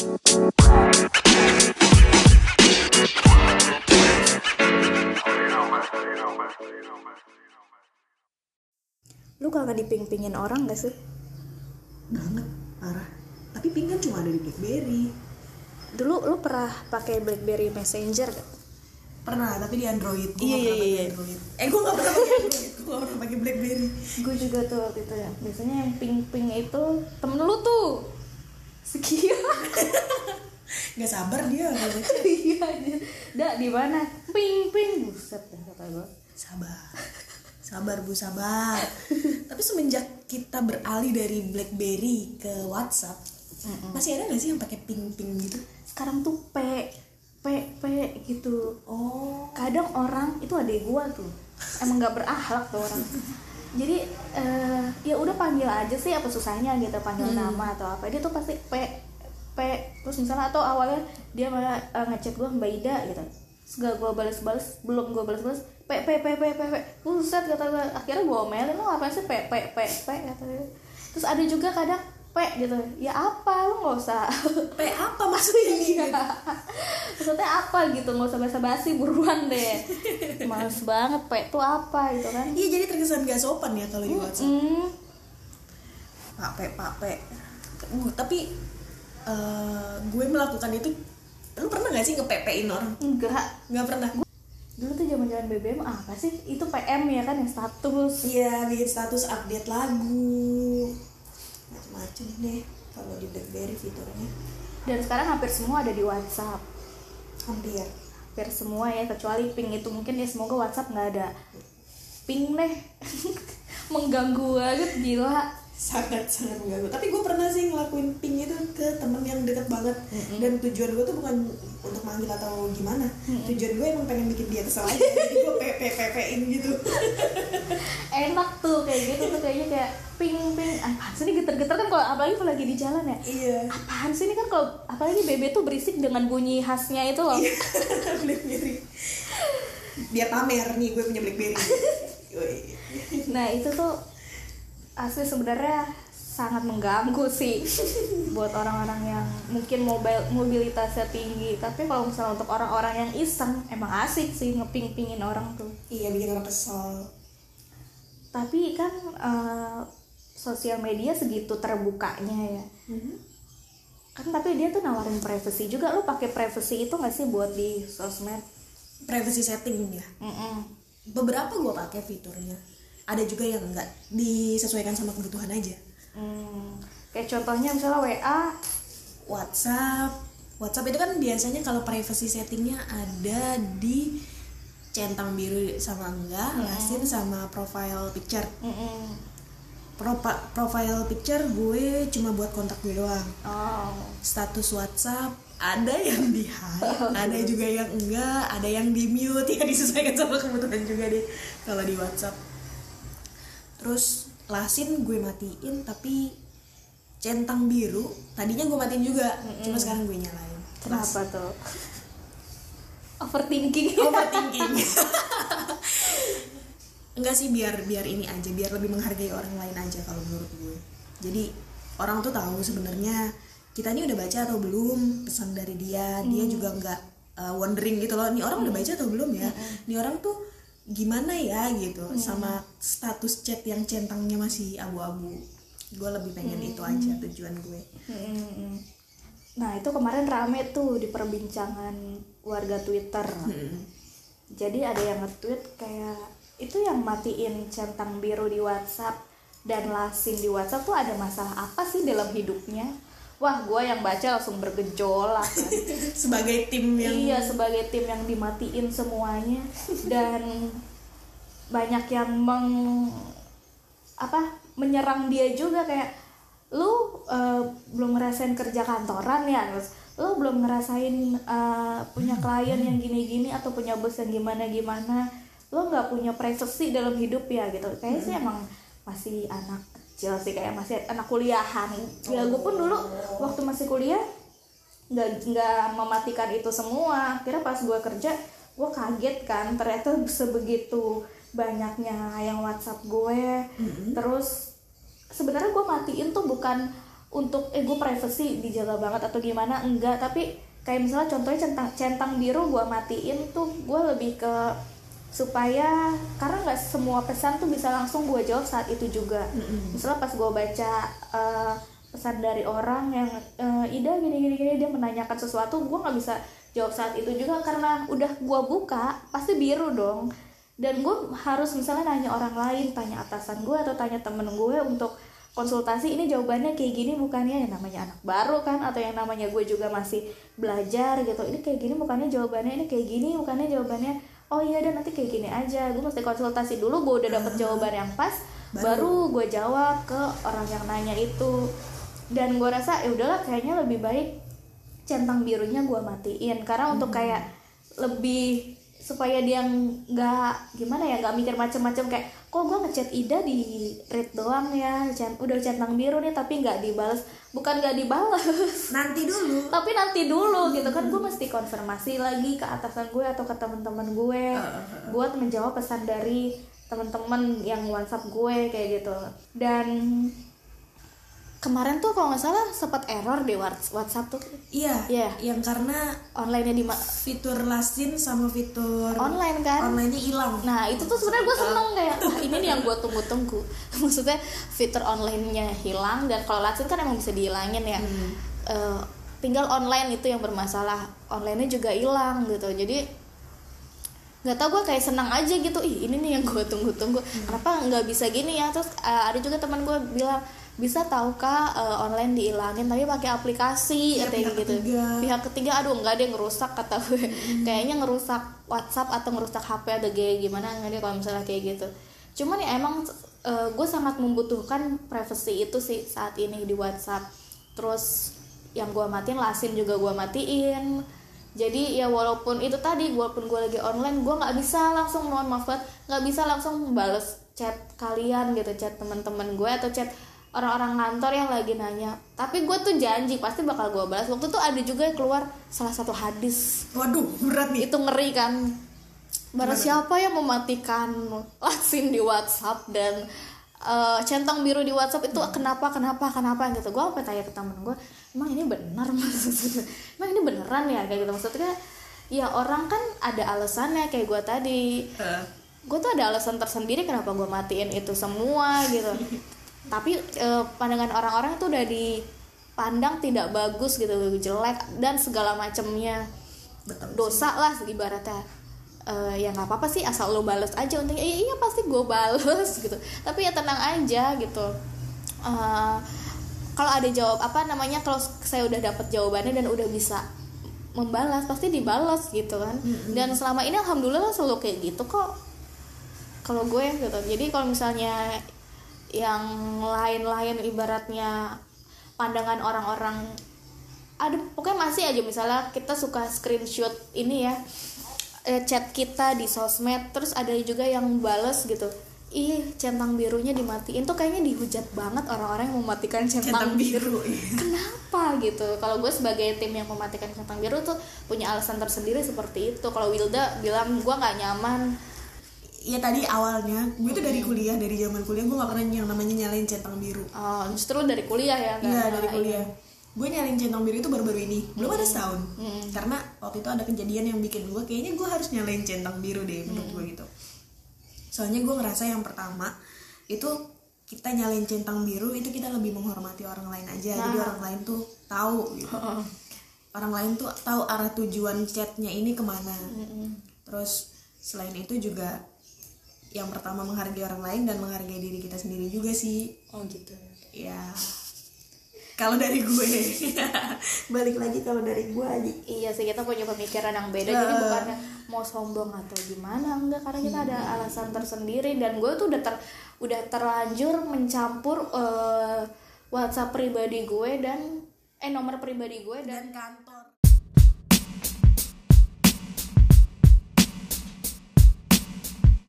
Lu kagak diping-pingin orang gak sih? banget parah tapi pink kan cuma ada di BlackBerry Dulu lu pernah pakai BlackBerry Messenger gak? pernah tapi di Android Gua Iya, iya, iya. Android eh gue gak pernah pakai Android gue gak pernah pakai BlackBerry Gue juga tuh waktu itu ya. Biasanya yang ping-ping itu temen lu tuh. Sekian. nggak sabar dia kalau baca. Iya. Dak di mana? Ping-ping. Buset dah kata gue. sabar sabar bu sabar tapi semenjak kita beralih dari BlackBerry ke WhatsApp masih ada nggak sih yang pakai ping ping gitu Sekarang tuh P P P gitu. oh kadang orang itu adek gua tuh emang nggak berakhlak tuh orang jadi eh, ya udah panggil aja sih apa susahnya gitu panggil nama atau apa dia tuh pasti p terus misalnya atau awalnya dia malah eh, ngechat gua mbak Ida gitu. Segala gua balas-balas belum gua balas-balas p p p p p p buset kata gua. Akhirnya gua omelin lo apa sih p p p p kata dia. terus ada juga kadang p gitu. Ya apa? Lu nggak usah. P apa maksudnya? Ini maksudnya apa gitu? Nggak usah basa-basi buruan deh. Males banget pe itu apa? gitu kan. Iya jadi terkesan gak sopan ya kalau di WhatsApp. Hmm, Pak P, Pak P. Uh, tapi eh, gue melakukan itu lu pernah gak sih nge-PP-in orang? enggak Gak pernah. dulu tuh zaman zaman BBM apa sih itu PM ya kan yang status Iya, bikin status update lagu. Macam-macam deh kalau di BlackBerry fiturnya. dan sekarang hampir semua ada di WhatsApp Hampir. hampir semua ya kecuali ping itu mungkin ya semoga WhatsApp nggak ada ping deh mengganggu banget gila Sangat-sangat mengganggu. Tapi gue pernah sih ngelakuin ping itu ke temen yang dekat banget. Dan tujuan gue tuh bukan untuk manggil atau gimana. Tujuan gue emang pengen bikin dia kesel aja. Jadi gue PP-PP-in gitu. enak tuh kayak gitu tuh kayaknya kayak ping ping apaan sih ini geter-geter kan kalau apalagi kalau lagi di jalan ya iya. apaan sih ini kan kalau apalagi BB tuh berisik dengan bunyi khasnya itu loh Blackberry. Biar pamer nih gue punya Blackberry. Nah itu tuh asli sebenarnya sangat mengganggu sih buat orang-orang yang mungkin mobil mobilitasnya tinggi tapi kalau misalnya untuk orang-orang yang iseng emang asik sih ngeping-pingin orang tuh Iya bikin orang kesel. tapi kan eh, sosial media segitu terbukanya ya kan tapi dia tuh nawarin privacy juga lu pakai privacy itu nggak sih buat di sosmed Privacy setting ya. Mm-mm. Beberapa gue pakai fiturnya. Ada juga yang enggak disesuaikan sama kebutuhan aja. Hmm, kayak contohnya misalnya WA WhatsApp. WhatsApp itu kan biasanya kalau privacy settingnya ada di centang biru sama enggak, lasin sama profile picture. Propa- profile picture gue cuma buat kontak gue doang. oh status WhatsApp ada yang di hide, ada juga yang enggak, ada yang di mute ya disesuaikan sama kebutuhan juga deh kalau di WhatsApp. Terus lasin gue matiin tapi centang biru tadinya gue matiin juga, cuma sekarang gue nyalain. kenapa tuh overthinking Overthinking. Enggak sih biar biar ini aja, biar lebih menghargai orang lain aja kalau menurut gue. Jadi orang tuh tahu sebenarnya kita ini udah baca atau belum pesan dari dia, dia juga nggak uh, wondering gitu loh. Nih orang udah baca atau belum ya? Nih orang tuh gimana ya gitu sama status chat yang centangnya masih abu-abu. Gue lebih pengen itu aja tujuan gue. Mm-mm. nah itu kemarin rame tuh di perbincangan warga Twitter Hmm. jadi ada yang nge-tweet kayak itu yang matiin centang biru di WhatsApp dan lasin di WhatsApp tuh ada masalah apa sih dalam hidupnya wah gue yang baca langsung bergejolak kan. Sebagai tim yang iya sebagai tim yang dimatiin semuanya. Dan banyak yang meng apa menyerang dia juga. Kayak lu eh, belum ngerasain kerja kantoran ya? Terus lu belum ngerasain eh, punya klien yang gini-gini atau punya bos yang gimana-gimana? Lu nggak punya privacy dalam hidup ya? Gitu. Kayaknya sih emang masih anak kecil sih kayak masih anak kuliahan. Ya gue pun dulu waktu masih kuliah nggak nggak mematikan itu semua. Akhirnya pas gue kerja gue kaget kan ternyata sebegitu banyaknya yang WhatsApp gue terus sebenarnya gue matiin tuh bukan untuk eh gue privacy dijaga banget atau gimana enggak. Tapi kayak misalnya contohnya centang centang biru gue matiin tuh gue lebih ke supaya karena nggak semua pesan tuh bisa langsung gue jawab saat itu juga. Misalnya pas gue baca eh, pesan dari orang yang eh, Ida gini gini gini dia menanyakan sesuatu gue nggak bisa jawab saat itu juga karena udah gue buka pasti biru dong. Dan gue harus misalnya nanya orang lain tanya atasan gue atau tanya temen gue untuk konsultasi ini jawabannya kayak gini bukannya? Yang namanya anak baru kan atau yang namanya gue juga masih belajar gitu. Ini kayak gini bukannya jawabannya ini kayak gini bukannya jawabannya oh iya dan nanti kayak gini aja. Gue mesti konsultasi dulu gue udah dapet jawaban yang pas baru. gue jawab ke orang yang nanya itu. Dan gue rasa ya udahlah kayaknya lebih baik centang birunya gue matiin. Karena untuk kayak lebih supaya dia nggak gimana ya nggak mikir macem-macem kayak kok gue ngechat Ida di read doang ya udah centang biru nih tapi nggak dibales. Bukan nggak dibales. Nanti dulu. Tapi nanti dulu gitu kan. Gue mesti konfirmasi lagi ke atasan gue atau ke teman-teman gue. Buat menjawab pesan dari teman-teman yang WhatsApp gue kayak gitu. Dan kemarin tuh kalau nggak salah sempat error di Whats- WhatsApp tuh iya Iya. yang karena online-nya di fitur lasin sama fitur online kan online-nya hilang Nah itu tuh sebenarnya gue seneng kayak wah ini nih yang gue tunggu-tunggu. Maksudnya fitur online-nya hilang dan kalau Latsin kan emang bisa dihilangin ya. Eh, tinggal online itu yang bermasalah. Online-nya juga hilang gitu. Jadi nggak tau gue kayak senang aja gitu. Ih ini nih yang gue tunggu-tunggu. Kenapa nggak bisa gini ya? Terus eh, ada juga teman gue bilang bisa tahukah eh, online dihilangin tapi pakai aplikasi Iya, katanya pihak gitu ketiga. pihak ketiga aduh nggak ada yang ngerusak kata gue kayaknya ngerusak WhatsApp atau ngerusak HP atau kayak gimana nggak dia kalau misalnya kayak gitu cuman ya emang eh, gue sangat membutuhkan privacy itu sih saat ini di WhatsApp terus yang gue matiin lasin juga gue matiin jadi ya walaupun itu tadi walaupun gue lagi online gue nggak bisa langsung mohon maaf banget nggak bisa langsung bales chat kalian gitu chat teman-teman gue atau chat orang-orang kantor yang lagi nanya. Tapi gue tuh janji pasti bakal gue balas waktu itu ada juga yang keluar salah satu hadis. Waduh berat nih. Itu ngeri kan? Barang siapa yang mematikan lasin di WhatsApp dan eh, centang biru di WhatsApp itu kenapa kenapa kenapa gitu. Gue sampai tanya ke temen gue emang ini benar maksudnya emang ini beneran ya? Kayak gitu. Maksudnya ya orang kan ada alasannya kayak gue tadi. Gue tuh ada alasan tersendiri kenapa gue matiin itu semua gitu. Tapi eh, pandangan orang-orang itu udah dipandang tidak bagus gitu jelek dan segala macamnya betul dosa lah ibaratnya Eh, ya nggak apa-apa sih asal lo bales aja. Untungnya iya, iya pasti gue bales gitu. Tapi ya tenang aja gitu. Eh, kalau ada jawab apa namanya kalau saya udah dapat jawabannya dan udah bisa membalas pasti dibalas gitu kan. Dan selama ini alhamdulillah selalu kayak gitu kok kalau gue gitu. Jadi kalau misalnya yang lain-lain ibaratnya pandangan orang-orang ada pokoknya masih aja. Misalnya kita suka screenshot ini ya eh, chat kita di sosmed terus ada juga yang bales gitu. Ih centang birunya dimatiin tuh kayaknya dihujat banget orang-orang yang mematikan centang, centang biru. biru iya. kenapa gitu? Kalau gue sebagai tim yang mematikan centang biru tuh punya alasan tersendiri seperti itu. Kalau Wilda bilang gue nggak nyaman. Iya tadi awalnya gue tuh dari kuliah dari zaman kuliah gue gak pernah yang namanya nyalain centang biru. Oh, justru dari kuliah ya? Iya dari kuliah gue nyalain centang biru itu baru-baru ini. Belum ada setahun. Mm-mm. karena waktu itu ada kejadian yang bikin gue kayaknya gue harus nyalain centang biru deh menurut gue gitu. Soalnya gue ngerasa yang pertama itu kita nyalain centang biru itu kita lebih menghormati orang lain aja. Jadi Nah. orang lain tuh tahu gitu. Orang lain tuh tahu arah tujuan chatnya ini ke mana. Terus selain itu juga yang pertama menghargai orang lain dan menghargai diri kita sendiri juga sih. Oh gitu. Ya kalau dari gue. Balik lagi kalau dari gue aja Iya sih kita punya pemikiran yang beda jadi Eh. bukannya mau sombong atau gimana enggak karena kita ada alasan tersendiri dan gue tuh udah ter udah terlanjur mencampur eh, WhatsApp pribadi gue dan eh nomor pribadi gue dan dan kantor